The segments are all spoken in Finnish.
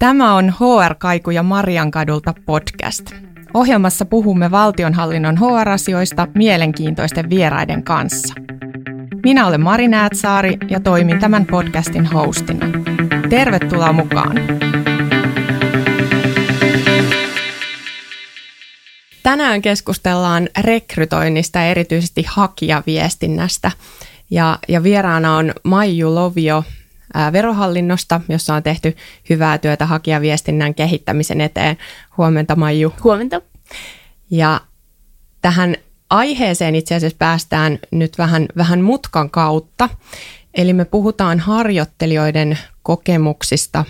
Tämä on HR Kaiku ja Mariankadulta podcast. Ohjelmassa puhumme valtionhallinnon HR-asioista mielenkiintoisten vieraiden kanssa. Minä olen Mari Näätsaari ja toimin tämän podcastin hostina. Tervetuloa mukaan! Tänään keskustellaan rekrytoinnista erityisesti hakijaviestinnästä. Ja, ja vieraana on Maiju Lovio verohallinnosta, jossa on tehty hyvää työtä hakijaviestinnän kehittämisen eteen. Huomenta Maiju. Huomenta. Ja tähän aiheeseen itse asiassa päästään nyt vähän, vähän mutkan kautta. Eli me puhutaan harjoittelijoiden kokemuksista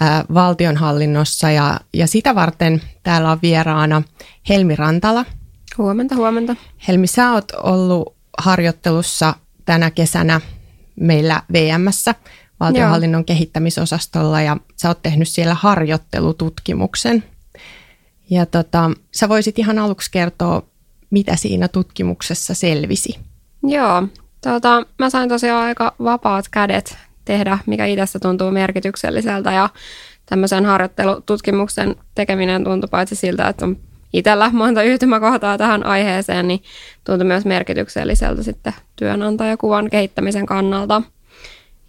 ää, valtionhallinnossa ja, ja sitä varten täällä on vieraana Helmi Rantala. Huomenta, huomenta. Helmi, sä oot ollut harjoittelussa tänä kesänä meillä VMssä valtionhallinnon Joo. kehittämisosastolla ja sä oot tehnyt siellä harjoittelututkimuksen. Ja tota, sä voisit ihan aluksi kertoa, mitä siinä tutkimuksessa selvisi. Joo, tota, mä sain tosiaan aika vapaat kädet tehdä, mikä itsestä tuntuu merkitykselliseltä ja tämmöisen harjoittelututkimuksen tekeminen tuntui paitsi siltä, että on itsellä monta yhtymäkohtaa tähän aiheeseen, niin tuntui myös merkitykselliseltä sitten työnantajakuvan kehittämisen kannalta.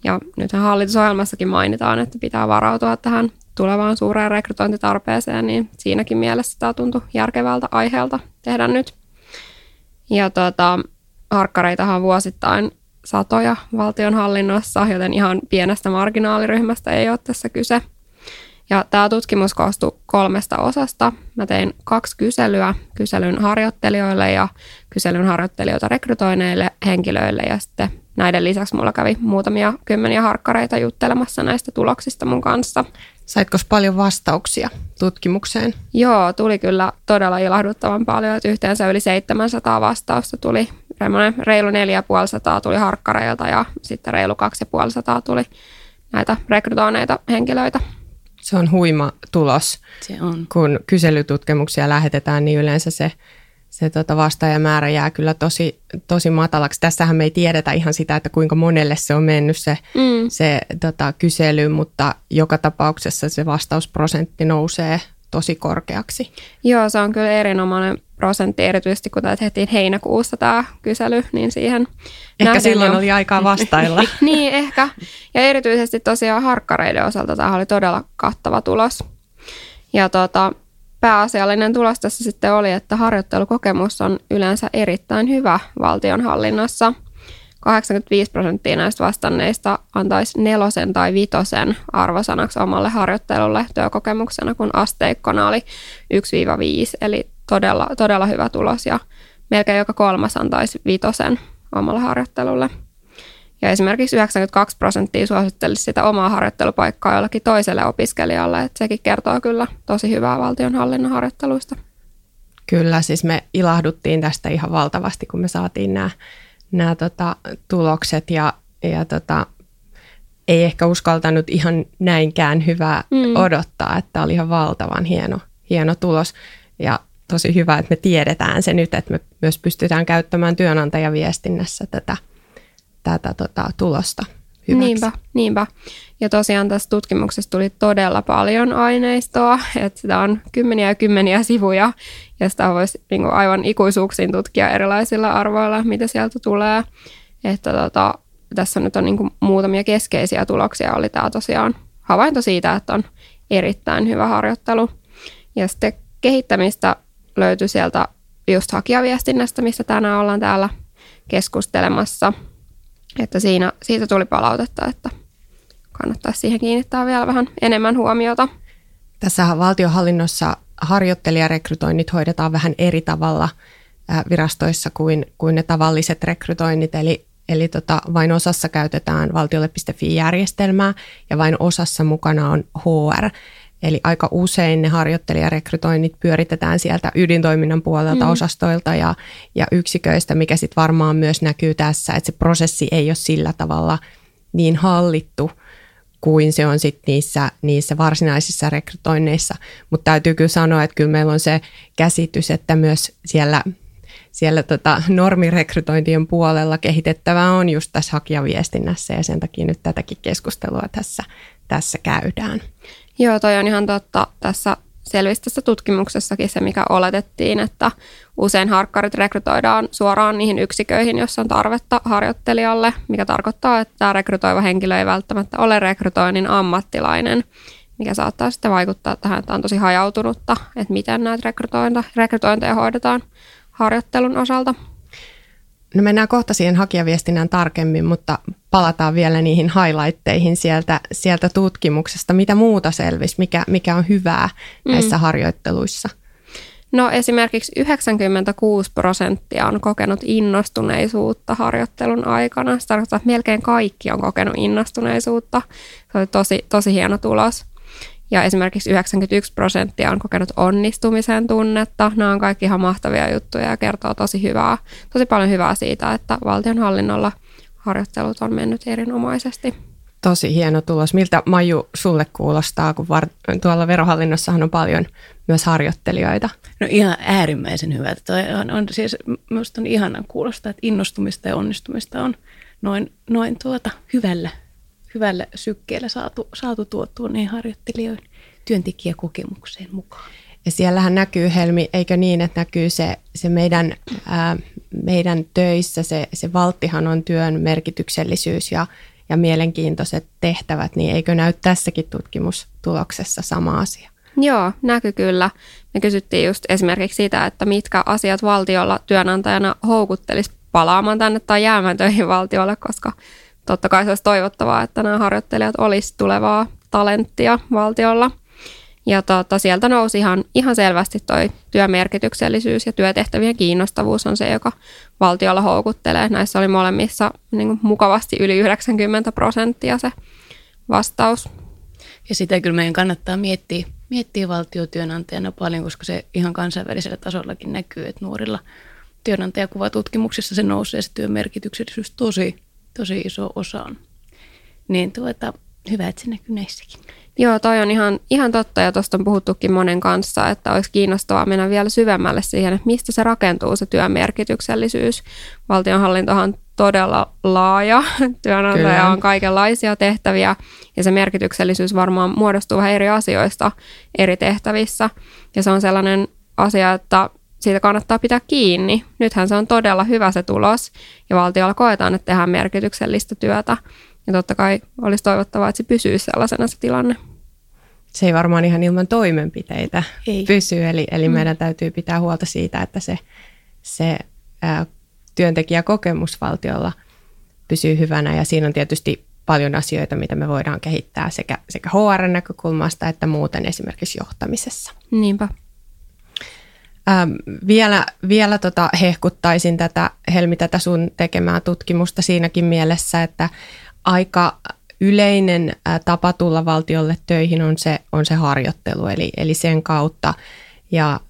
Ja nythän hallitusohjelmassakin mainitaan, että pitää varautua tähän tulevaan suureen rekrytointitarpeeseen, niin siinäkin mielessä tämä tuntui järkevältä aiheelta tehdä nyt. Ja tuota, harkkareitahan vuosittain satoja valtionhallinnossa, joten ihan pienestä marginaaliryhmästä ei ole tässä kyse – ja tämä tutkimus koostui kolmesta osasta. Mä tein kaksi kyselyä kyselyn harjoittelijoille ja kyselyn harjoittelijoita rekrytoineille henkilöille ja sitten näiden lisäksi mulla kävi muutamia kymmeniä harkkareita juttelemassa näistä tuloksista mun kanssa. Saitko paljon vastauksia tutkimukseen? Joo, tuli kyllä todella ilahduttavan paljon, että yhteensä yli 700 vastausta tuli. Reilu 4500 tuli harkkareilta ja sitten reilu 2500 tuli näitä rekrytoineita henkilöitä. Se on huima tulos. Se on. Kun kyselytutkimuksia lähetetään, niin yleensä se, se tota vastaajamäärä jää kyllä tosi, tosi matalaksi. Tässähän me ei tiedetä ihan sitä, että kuinka monelle se on mennyt se, mm. se tota, kysely, mutta joka tapauksessa se vastausprosentti nousee tosi korkeaksi. Joo, se on kyllä erinomainen prosentti, erityisesti kun tämä tehtiin heinäkuussa tämä kysely, niin siihen Ehkä silloin jo. oli aikaa vastailla. niin, ehkä. Ja erityisesti tosiaan harkkareiden osalta tämä oli todella kattava tulos. Ja tota, pääasiallinen tulos tässä sitten oli, että harjoittelukokemus on yleensä erittäin hyvä valtionhallinnossa – 85 prosenttia näistä vastanneista antaisi nelosen tai vitosen arvosanaksi omalle harjoittelulle työkokemuksena, kun asteikkona oli 1-5, eli todella, todella hyvä tulos ja melkein joka kolmas antaisi vitosen omalle harjoittelulle. Ja esimerkiksi 92 prosenttia suosittelisi sitä omaa harjoittelupaikkaa jollakin toiselle opiskelijalle, että sekin kertoo kyllä tosi hyvää valtionhallinnon harjoitteluista. Kyllä, siis me ilahduttiin tästä ihan valtavasti, kun me saatiin nämä nämä tota, tulokset ja, ja tota, ei ehkä uskaltanut ihan näinkään hyvää mm. odottaa, että oli ihan valtavan hieno, hieno tulos ja tosi hyvä, että me tiedetään se nyt, että me myös pystytään käyttämään työnantajaviestinnässä tätä, tätä tota, tulosta hyväksi. Niinpä, niinpä. Ja tosiaan tässä tutkimuksessa tuli todella paljon aineistoa, että sitä on kymmeniä ja kymmeniä sivuja, ja sitä voisi niin kuin aivan ikuisuuksiin tutkia erilaisilla arvoilla, mitä sieltä tulee. Että tota, tässä nyt on niin kuin muutamia keskeisiä tuloksia. Oli tämä tosiaan havainto siitä, että on erittäin hyvä harjoittelu. Ja sitten kehittämistä löytyi sieltä just hakijaviestinnästä, missä tänään ollaan täällä keskustelemassa. Että siinä, siitä tuli palautetta, että kannattaisi siihen kiinnittää vielä vähän enemmän huomiota. Tässä valtiohallinnossa harjoittelijarekrytoinnit hoidetaan vähän eri tavalla virastoissa kuin, kuin ne tavalliset rekrytoinnit, eli Eli tota, vain osassa käytetään valtiolle.fi-järjestelmää ja vain osassa mukana on HR. Eli aika usein ne harjoittelijarekrytoinnit pyöritetään sieltä ydintoiminnan puolelta, mm. osastoilta ja, ja yksiköistä, mikä sitten varmaan myös näkyy tässä, että se prosessi ei ole sillä tavalla niin hallittu – kuin se on sitten niissä, niissä varsinaisissa rekrytoinneissa. Mutta täytyy kyllä sanoa, että kyllä meillä on se käsitys, että myös siellä, siellä tota normirekrytointien puolella kehitettävää on just tässä hakijaviestinnässä ja sen takia nyt tätäkin keskustelua tässä, tässä käydään. Joo, toi on ihan totta. Tässä selvisi tässä tutkimuksessakin se, mikä oletettiin, että usein harkkarit rekrytoidaan suoraan niihin yksiköihin, jossa on tarvetta harjoittelijalle, mikä tarkoittaa, että tämä rekrytoiva henkilö ei välttämättä ole rekrytoinnin ammattilainen, mikä saattaa sitten vaikuttaa tähän, että on tosi hajautunutta, että miten näitä rekrytointeja hoidetaan harjoittelun osalta. No mennään kohta siihen hakijaviestinnän tarkemmin, mutta palataan vielä niihin highlightteihin sieltä, sieltä tutkimuksesta. Mitä muuta selvisi, mikä, mikä on hyvää näissä mm. harjoitteluissa? No esimerkiksi 96 prosenttia on kokenut innostuneisuutta harjoittelun aikana. Se tarkoittaa, että melkein kaikki on kokenut innostuneisuutta. Se oli tosi, tosi hieno tulos. Ja esimerkiksi 91 prosenttia on kokenut onnistumisen tunnetta. Nämä on kaikki ihan mahtavia juttuja ja kertoo tosi hyvää, tosi paljon hyvää siitä, että valtionhallinnolla harjoittelut on mennyt erinomaisesti. Tosi hieno tulos. Miltä Maju sulle kuulostaa, kun var- tuolla verohallinnossahan on paljon myös harjoittelijoita? No ihan äärimmäisen hyvä. Toi on, on siis, minusta on ihanan kuulostaa, että innostumista ja onnistumista on noin, noin tuota, hyvällä hyvällä sykkeellä saatu, saatu tuottua niin harjoittelijoiden työntekijäkokemukseen mukaan. Ja siellähän näkyy, Helmi, eikö niin, että näkyy se, se meidän, ää, meidän töissä, se, se valttihan on työn merkityksellisyys ja, ja mielenkiintoiset tehtävät, niin eikö näy tässäkin tutkimustuloksessa sama asia? Joo, näkyy kyllä. Me kysyttiin just esimerkiksi sitä, että mitkä asiat valtiolla työnantajana houkuttelisi palaamaan tänne tai jäämään töihin valtiolle, koska totta kai se olisi toivottavaa, että nämä harjoittelijat olisi tulevaa talenttia valtiolla. Ja tota, sieltä nousi ihan, ihan selvästi toi työmerkityksellisyys ja työtehtävien kiinnostavuus on se, joka valtiolla houkuttelee. Näissä oli molemmissa niin kuin mukavasti yli 90 prosenttia se vastaus. Ja sitä kyllä meidän kannattaa miettiä, miettiä valtiotyönantajana paljon, koska se ihan kansainvälisellä tasollakin näkyy, että nuorilla työnantajakuvatutkimuksissa se nousee se työmerkityksellisyys tosi tosi iso osa on. Niin tuota, hyvä, että se näkyy näissäkin. Joo, toi on ihan, ihan totta ja tuosta on puhuttukin monen kanssa, että olisi kiinnostavaa mennä vielä syvemmälle siihen, että mistä se rakentuu se työmerkityksellisyys. Valtionhallintohan on todella laaja, työnantaja Kyllä. on kaikenlaisia tehtäviä ja se merkityksellisyys varmaan muodostuu vähän eri asioista eri tehtävissä. Ja se on sellainen asia, että siitä kannattaa pitää kiinni. Nythän se on todella hyvä se tulos ja valtiolla koetaan, että tehdään merkityksellistä työtä. Ja totta kai olisi toivottavaa, että se pysyy sellaisena se tilanne. Se ei varmaan ihan ilman toimenpiteitä ei. pysy, eli, eli mm. meidän täytyy pitää huolta siitä, että se, se ää, työntekijäkokemus valtiolla pysyy hyvänä ja siinä on tietysti paljon asioita, mitä me voidaan kehittää sekä, sekä HR-näkökulmasta että muuten esimerkiksi johtamisessa. Niinpä. Ähm, vielä vielä tota hehkuttaisin tätä, Helmi, tätä sun tekemää tutkimusta siinäkin mielessä, että aika yleinen äh, tapa tulla valtiolle töihin on se, on se harjoittelu, eli, eli sen kautta. Ja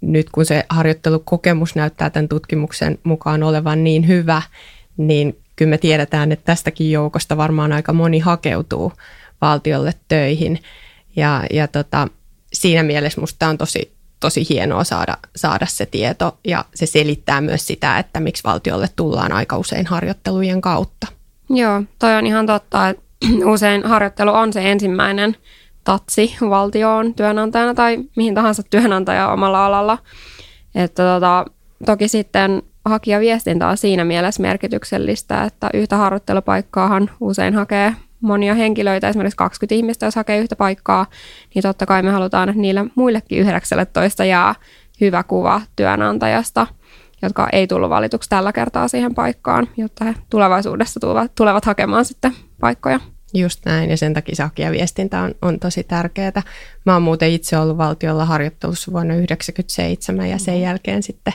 nyt kun se harjoittelukokemus näyttää tämän tutkimuksen mukaan olevan niin hyvä, niin kyllä me tiedetään, että tästäkin joukosta varmaan aika moni hakeutuu valtiolle töihin. Ja, ja tota, siinä mielessä musta on tosi, tosi hienoa saada, saada se tieto ja se selittää myös sitä, että miksi valtiolle tullaan aika usein harjoittelujen kautta. Joo, toi on ihan totta, että usein harjoittelu on se ensimmäinen tatsi valtioon työnantajana tai mihin tahansa työnantaja omalla alalla. Että tota, toki sitten hakijaviestintä on siinä mielessä merkityksellistä, että yhtä harjoittelupaikkaahan usein hakee monia henkilöitä, esimerkiksi 20 ihmistä, jos hakee yhtä paikkaa, niin totta kai me halutaan, niille muillekin 19 jää hyvä kuva työnantajasta, jotka ei tullut valituksi tällä kertaa siihen paikkaan, jotta he tulevaisuudessa tulevat, tulevat hakemaan sitten paikkoja. Just näin, ja sen takia se hakijaviestintä on, on tosi tärkeää. Mä oon muuten itse ollut valtiolla harjoittelussa vuonna 1997 ja sen mm-hmm. jälkeen sitten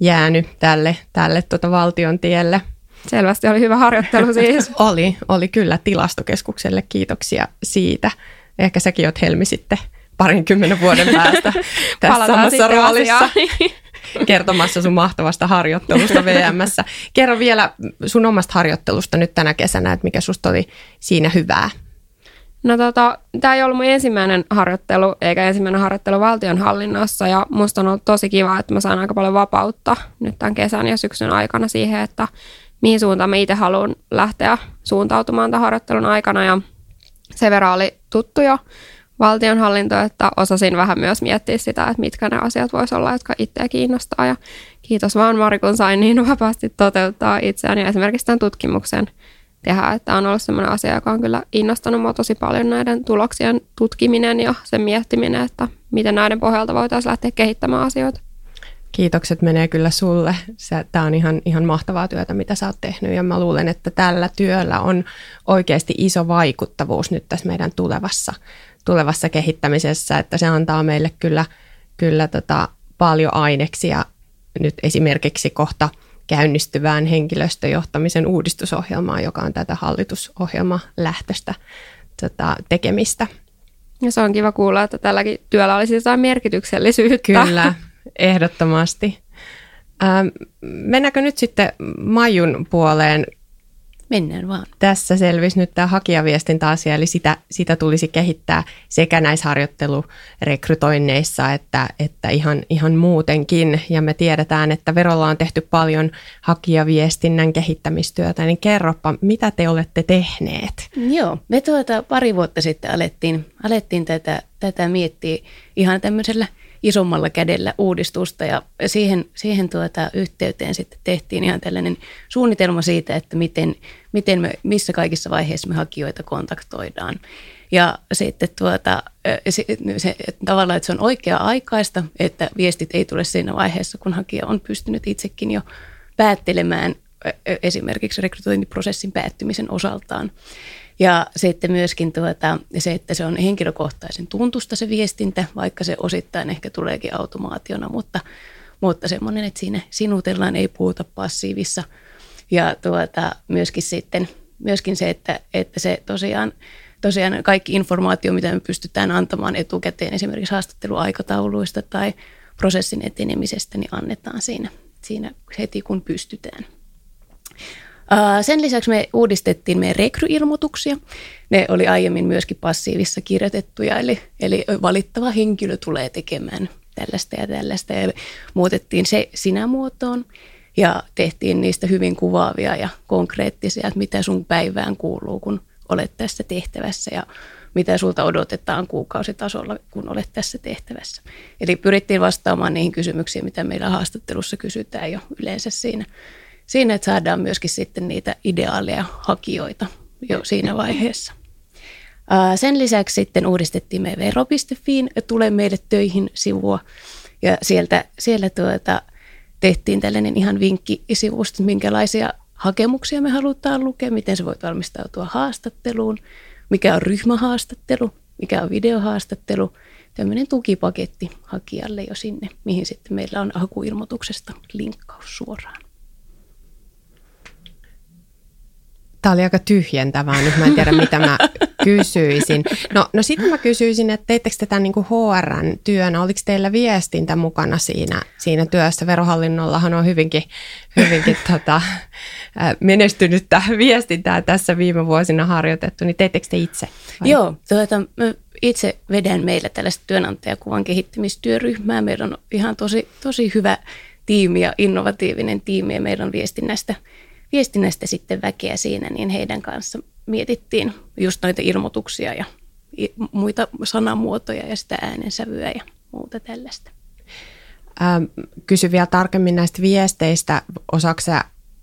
jäänyt tälle, tälle tuota valtion tielle – Selvästi oli hyvä harjoittelu siis. oli, oli kyllä tilastokeskukselle. Kiitoksia siitä. Ehkä säkin oot Helmi sitten parinkymmenen vuoden päästä tässä samassa roolissa. kertomassa sun mahtavasta harjoittelusta VMssä. Kerro vielä sun omasta harjoittelusta nyt tänä kesänä, että mikä susta oli siinä hyvää. No tota, tämä ei ollut mun ensimmäinen harjoittelu, eikä ensimmäinen harjoittelu valtionhallinnossa, ja musta on ollut tosi kiva, että mä saan aika paljon vapautta nyt tämän kesän ja syksyn aikana siihen, että mihin suuntaan mä itse haluan lähteä suuntautumaan tämän harjoittelun aikana. Ja sen verran oli tuttu jo valtionhallinto, että osasin vähän myös miettiä sitä, että mitkä ne asiat voisi olla, jotka itseä kiinnostaa. Ja kiitos vaan Mari, kun sain niin vapaasti toteuttaa itseäni ja esimerkiksi tämän tutkimuksen tehdä. Että on ollut sellainen asia, joka on kyllä innostanut minua tosi paljon näiden tuloksien tutkiminen ja sen miettiminen, että miten näiden pohjalta voitaisiin lähteä kehittämään asioita. Kiitokset menee kyllä sulle. Tämä on ihan, ihan mahtavaa työtä, mitä sä oot tehnyt ja mä luulen, että tällä työllä on oikeasti iso vaikuttavuus nyt tässä meidän tulevassa, tulevassa kehittämisessä, että se antaa meille kyllä, kyllä tota paljon aineksia nyt esimerkiksi kohta käynnistyvään henkilöstöjohtamisen uudistusohjelmaan, joka on tätä hallitusohjelma lähtöstä tota, tekemistä. Ja se on kiva kuulla, että tälläkin työllä olisi jotain merkityksellisyyttä. Kyllä, ehdottomasti. Ähm, mennäänkö nyt sitten Majun puoleen? Mennään vaan. Tässä selvisi nyt tämä hakijaviestintäasia, eli sitä, sitä tulisi kehittää sekä näissä harjoittelurekrytoinneissa että, että ihan, ihan muutenkin. Ja me tiedetään, että Verolla on tehty paljon hakijaviestinnän kehittämistyötä, niin kerropa, mitä te olette tehneet? Joo, me tuota pari vuotta sitten alettiin, alettiin tätä, tätä miettiä ihan tämmöisellä – isommalla kädellä uudistusta ja siihen, siihen tuota yhteyteen sitten tehtiin ihan tällainen suunnitelma siitä, että miten, miten me, missä kaikissa vaiheissa me hakijoita kontaktoidaan. Ja sitten tuota, se, se, tavallaan, että se on oikea-aikaista, että viestit ei tule siinä vaiheessa, kun hakija on pystynyt itsekin jo päättelemään esimerkiksi rekrytointiprosessin päättymisen osaltaan. Ja sitten myöskin tuota, se, että se on henkilökohtaisen tuntusta se viestintä, vaikka se osittain ehkä tuleekin automaationa, mutta, mutta semmoinen, että siinä sinutellaan, ei puhuta passiivissa. Ja tuota, myöskin sitten myöskin se, että, että se tosiaan, tosiaan kaikki informaatio, mitä me pystytään antamaan etukäteen esimerkiksi haastatteluaikatauluista tai prosessin etenemisestä, niin annetaan siinä, siinä heti kun pystytään. Sen lisäksi me uudistettiin meidän rekryilmoituksia. Ne oli aiemmin myöskin passiivissa kirjoitettuja, eli, eli valittava henkilö tulee tekemään tällaista ja tällaista. Ja muutettiin se sinä muotoon ja tehtiin niistä hyvin kuvaavia ja konkreettisia, että mitä sun päivään kuuluu, kun olet tässä tehtävässä ja mitä sulta odotetaan kuukausitasolla, kun olet tässä tehtävässä. Eli pyrittiin vastaamaan niihin kysymyksiin, mitä meillä haastattelussa kysytään jo yleensä siinä siinä, että saadaan myöskin sitten niitä ideaaleja hakijoita jo siinä vaiheessa. Sen lisäksi sitten uudistettiin me vero.fiin Tule meille töihin sivua ja sieltä, siellä tuota, tehtiin tällainen ihan vinkkisivusto, minkälaisia hakemuksia me halutaan lukea, miten se voi valmistautua haastatteluun, mikä on ryhmähaastattelu, mikä on videohaastattelu, tämmöinen tukipaketti hakijalle jo sinne, mihin sitten meillä on hakuilmoituksesta linkkaus suoraan. Tämä oli aika tyhjentävää, nyt mä en tiedä mitä mä kysyisin. No, no sitten mä kysyisin, että teittekö tätä niin kuin HRn työnä, oliko teillä viestintä mukana siinä, siinä työssä? Verohallinnollahan on hyvinkin, hyvinkin tota, menestynyttä viestintää tässä viime vuosina harjoitettu, niin teittekö te itse? Vai? Joo, tuota, itse vedän meillä tällaista työnantajakuvan kehittämistyöryhmää. Meillä on ihan tosi, tosi hyvä tiimi ja innovatiivinen tiimi ja meidän viestinnästä – viestinnästä sitten väkeä siinä, niin heidän kanssa mietittiin just noita ilmoituksia ja muita sanamuotoja ja sitä äänensävyä ja muuta tällaista. Ähm, kysy vielä tarkemmin näistä viesteistä. Osaako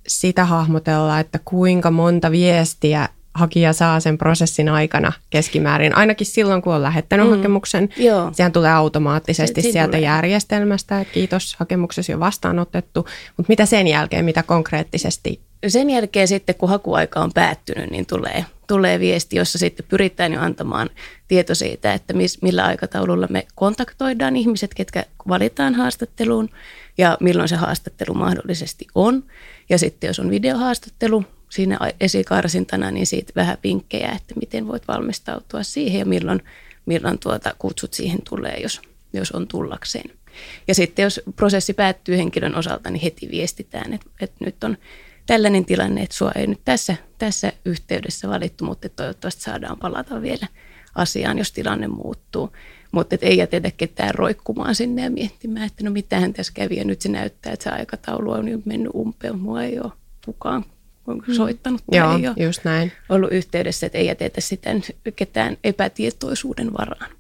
sitä hahmotella, että kuinka monta viestiä hakija saa sen prosessin aikana keskimäärin, ainakin silloin kun on lähettänyt mm. hakemuksen. Joo. Sehän tulee automaattisesti se, sieltä tulee. järjestelmästä, että kiitos, hakemuksesi on vastaanotettu. Mutta mitä sen jälkeen, mitä konkreettisesti sen jälkeen sitten, kun hakuaika on päättynyt, niin tulee, tulee viesti, jossa sitten pyritään jo antamaan tieto siitä, että mis, millä aikataululla me kontaktoidaan ihmiset, ketkä valitaan haastatteluun ja milloin se haastattelu mahdollisesti on. Ja sitten jos on videohaastattelu siinä esikarsintana, niin siitä vähän vinkkejä, että miten voit valmistautua siihen ja milloin, milloin tuota kutsut siihen tulee, jos, jos on tullakseen. Ja sitten jos prosessi päättyy henkilön osalta, niin heti viestitään, että, että nyt on tällainen tilanne, että sua ei nyt tässä, tässä yhteydessä valittu, mutta toivottavasti saadaan palata vielä asiaan, jos tilanne muuttuu. Mutta ei jätetä ketään roikkumaan sinne ja miettimään, että no mitähän tässä kävi ja nyt se näyttää, että se aikataulu on nyt mennyt umpeen. Mua ei ole kukaan mm. soittanut tai Joo, ei ole just näin. ollut yhteydessä, että ei jätetä sitä ketään epätietoisuuden varaan.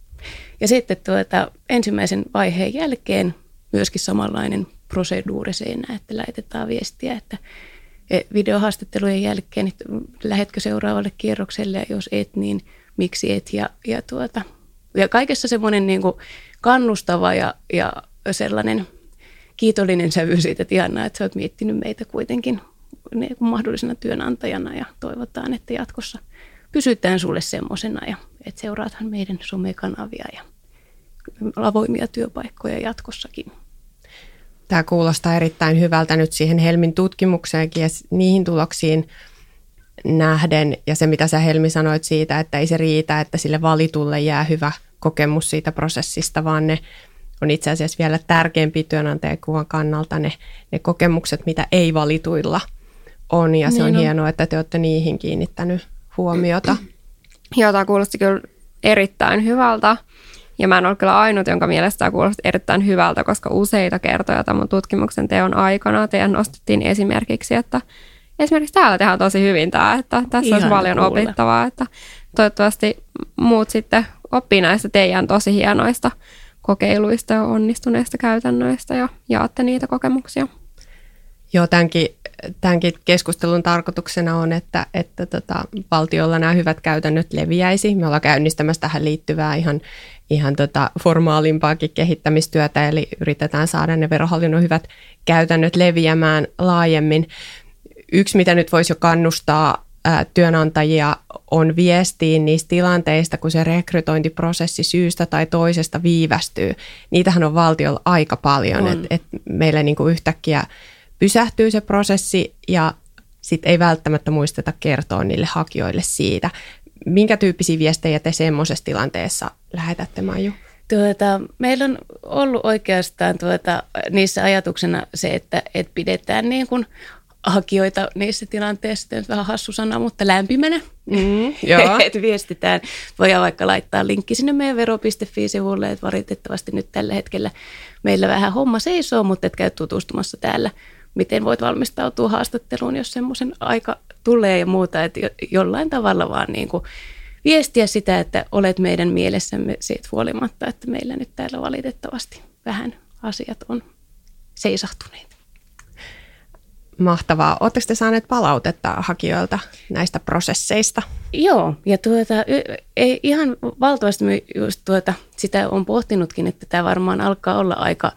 Ja sitten tuota, ensimmäisen vaiheen jälkeen myöskin samanlainen proseduuri siinä, että lähetetään viestiä, että videohaastattelujen jälkeen, että lähetkö seuraavalle kierrokselle ja jos et, niin miksi et. Ja, ja, tuota, ja kaikessa semmoinen niin kannustava ja, ja sellainen kiitollinen sävy siitä, että ihanaa, että sä oot miettinyt meitä kuitenkin niin mahdollisena työnantajana ja toivotaan, että jatkossa pysytään sulle semmoisena ja että seuraathan meidän somekanavia ja avoimia työpaikkoja jatkossakin. Tämä kuulostaa erittäin hyvältä nyt siihen Helmin tutkimukseenkin ja niihin tuloksiin nähden. Ja se, mitä sä Helmi sanoit siitä, että ei se riitä, että sille valitulle jää hyvä kokemus siitä prosessista, vaan ne on itse asiassa vielä tärkeämpi työnantajakuvan kannalta ne, ne kokemukset, mitä ei valituilla on. Ja se niin on, on hienoa, että te olette niihin kiinnittänyt huomiota. Joo, tämä kuulosti kyllä erittäin hyvältä. Ja mä en ole kyllä ainut, jonka mielestä tämä kuulosti erittäin hyvältä, koska useita kertoja tämän tutkimuksen teon aikana teidän nostettiin esimerkiksi, että esimerkiksi täällä tehdään tosi hyvin tämä, että tässä Ihan olisi paljon kuule. opittavaa, että toivottavasti muut sitten oppii näistä teidän tosi hienoista kokeiluista ja onnistuneista käytännöistä ja jaatte niitä kokemuksia. Joo, tämänkin, tämänkin keskustelun tarkoituksena on, että, että tota, valtiolla nämä hyvät käytännöt leviäisi. Me ollaan käynnistämässä tähän liittyvää ihan, ihan tota formaalimpaakin kehittämistyötä, eli yritetään saada ne verohallinnon hyvät käytännöt leviämään laajemmin. Yksi, mitä nyt voisi jo kannustaa työnantajia on viestiin niistä tilanteista, kun se rekrytointiprosessi syystä tai toisesta viivästyy. Niitähän on valtiolla aika paljon, että et meillä niinku yhtäkkiä pysähtyy se prosessi ja sitten ei välttämättä muisteta kertoa niille hakijoille siitä. Minkä tyyppisiä viestejä te semmoisessa tilanteessa lähetätte, Maiju? Tuota, meillä on ollut oikeastaan tuota, niissä ajatuksena se, että, että pidetään niin kuin hakijoita niissä tilanteissa, on vähän hassu sana, mutta lämpimänä. Mm, että viestitään. Voidaan vaikka laittaa linkki sinne meidän vero.fi-sivulle, että valitettavasti nyt tällä hetkellä meillä vähän homma seisoo, mutta et käy tutustumassa täällä, miten voit valmistautua haastatteluun, jos semmoisen aika tulee ja muuta, että jollain tavalla vaan niin kuin viestiä sitä, että olet meidän mielessämme siitä huolimatta, että meillä nyt täällä valitettavasti vähän asiat on seisahtuneet. Mahtavaa. Oletteko te saaneet palautetta hakijoilta näistä prosesseista? Joo, ja tuota, ei ihan valtavasti just tuota, sitä on pohtinutkin, että tämä varmaan alkaa olla aika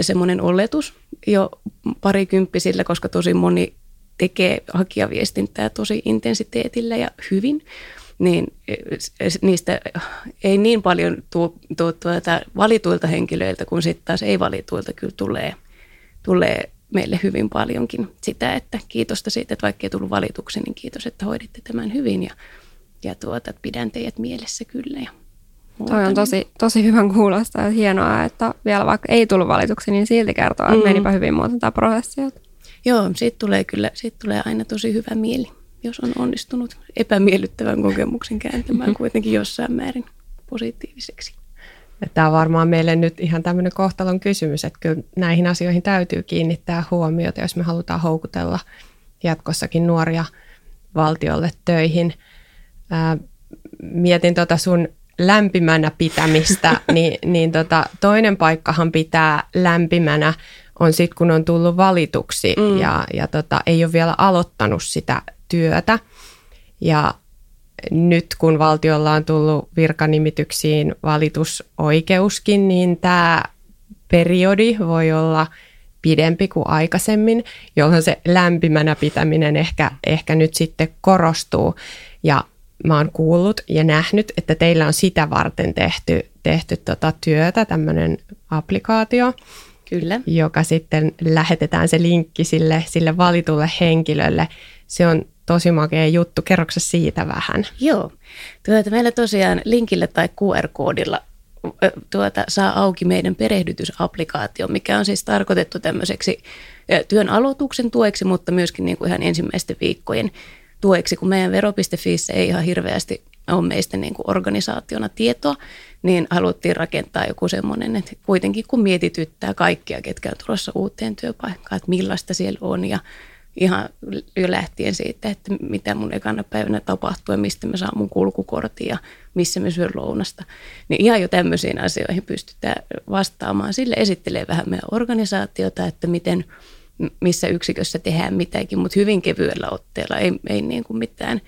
semmoinen oletus jo parikymppisillä, koska tosi moni tekee hakijaviestintää tosi intensiteetillä ja hyvin, niin niistä ei niin paljon tuu, tuu tuota valituilta henkilöiltä kuin sitten taas ei valituilta kyllä tulee, tulee meille hyvin paljonkin sitä, että kiitosta siitä, että vaikka ei tullut valituksi, niin kiitos, että hoiditte tämän hyvin ja, ja tuota, pidän teidät mielessä kyllä. Ja Toi on tosi, tosi hyvän kuulosta ja hienoa, että vielä vaikka ei tullut valituksi, niin silti kertoo, että mm. menipä hyvin muuten tämä prosessi. Joo, siitä tulee kyllä, siitä tulee aina tosi hyvä mieli, jos on onnistunut epämiellyttävän kokemuksen kääntämään kuitenkin jossain määrin positiiviseksi. Tämä on varmaan meille nyt ihan tämmöinen kohtalon kysymys, että kyllä näihin asioihin täytyy kiinnittää huomiota, jos me halutaan houkutella jatkossakin nuoria valtiolle töihin. Ää, mietin tuota sun lämpimänä pitämistä, niin, niin tota, toinen paikkahan pitää lämpimänä on sitten, kun on tullut valituksi mm. ja, ja tota, ei ole vielä aloittanut sitä työtä. Ja nyt kun valtiolla on tullut virkanimityksiin valitusoikeuskin, niin tämä periodi voi olla pidempi kuin aikaisemmin, jolloin se lämpimänä pitäminen ehkä, ehkä nyt sitten korostuu. Ja mä oon kuullut ja nähnyt, että teillä on sitä varten tehty, tehty tota työtä, tämmöinen applikaatio, Kyllä. joka sitten lähetetään se linkki sille, sille valitulle henkilölle. Se on tosi makea juttu. Kerroksä siitä vähän? Joo. Tuota, meillä tosiaan linkillä tai QR-koodilla tuota, saa auki meidän perehdytysapplikaatio, mikä on siis tarkoitettu tämmöiseksi työn aloituksen tueksi, mutta myöskin niin kuin ihan ensimmäisten viikkojen tueksi, kun meidän vero.fiissä ei ihan hirveästi ole meistä niin kuin organisaationa tietoa, niin haluttiin rakentaa joku semmoinen, että kuitenkin kun mietityttää kaikkia, ketkä on tulossa uuteen työpaikkaan, että millaista siellä on ja ihan jo lähtien siitä, että mitä mun ekana päivänä tapahtuu ja mistä mä saan mun kulkukortin ja missä mä syön lounasta. Niin ihan jo tämmöisiin asioihin pystytään vastaamaan. Sille esittelee vähän meidän organisaatiota, että miten, missä yksikössä tehdään mitäkin, mutta hyvin kevyellä otteella, ei, ei niin kuin mitään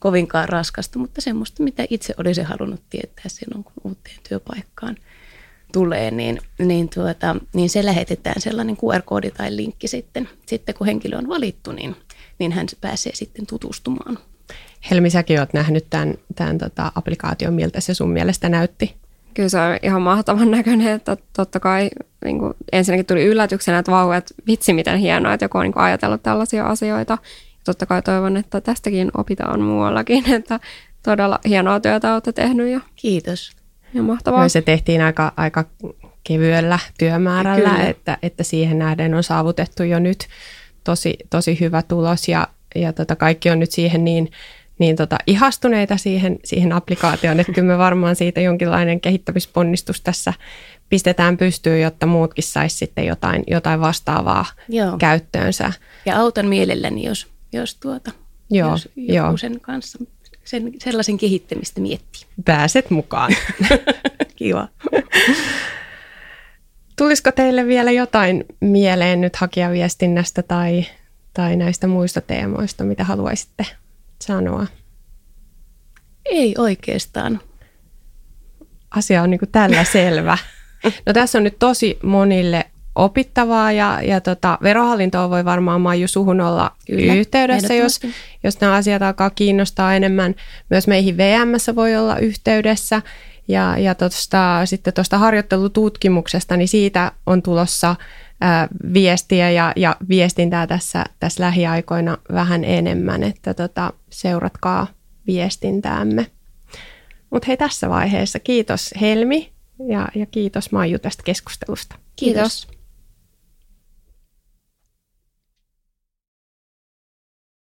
kovinkaan raskasta, mutta semmoista, mitä itse olisi halunnut tietää silloin, kun uuteen työpaikkaan – tulee, niin, niin, tuota, niin se lähetetään sellainen QR-koodi tai linkki sitten. Sitten kun henkilö on valittu, niin, niin hän pääsee sitten tutustumaan. Helmi, säkin olet nähnyt tämän, tämän tota, applikaation, miltä se sun mielestä näytti? Kyllä se on ihan mahtavan näköinen, että totta kai niin kuin, ensinnäkin tuli yllätyksenä, että vau, että vitsi miten hienoa, että joku on niin kuin, ajatellut tällaisia asioita. Ja totta kai toivon, että tästäkin opitaan muuallakin, että todella hienoa työtä olette tehnyt. Ja Kiitos. Ja mahtavaa. se tehtiin aika, aika kevyellä työmäärällä, että, että siihen nähden on saavutettu jo nyt tosi, tosi hyvä tulos ja, ja tota, kaikki on nyt siihen niin, niin tota, ihastuneita siihen, siihen applikaatioon, että kyllä me varmaan siitä jonkinlainen kehittämisponnistus tässä pistetään pystyyn, jotta muutkin saisi sitten jotain, jotain vastaavaa Joo. käyttöönsä. Ja autan mielelläni, jos, jos, tuota, Joo, jos joku jo. sen kanssa sen, sellaisen kehittämistä miettii. Pääset mukaan. Kiva. Tulisiko teille vielä jotain mieleen nyt hakijaviestinnästä tai, tai näistä muista teemoista, mitä haluaisitte sanoa? Ei oikeastaan. Asia on niin kuin tällä selvä. No tässä on nyt tosi monille opittavaa ja, ja tota, verohallintoa voi varmaan Maiju suhun olla Kyllä, yhteydessä, jos, jos nämä asiat alkaa kiinnostaa enemmän. Myös meihin VMssä voi olla yhteydessä ja, ja tosta, sitten tuosta harjoittelututkimuksesta, niin siitä on tulossa ää, viestiä ja, ja viestintää tässä, tässä lähiaikoina vähän enemmän, että tota, seuratkaa viestintäämme. Mutta hei tässä vaiheessa kiitos Helmi ja, ja kiitos Maiju tästä keskustelusta. Kiitos. kiitos.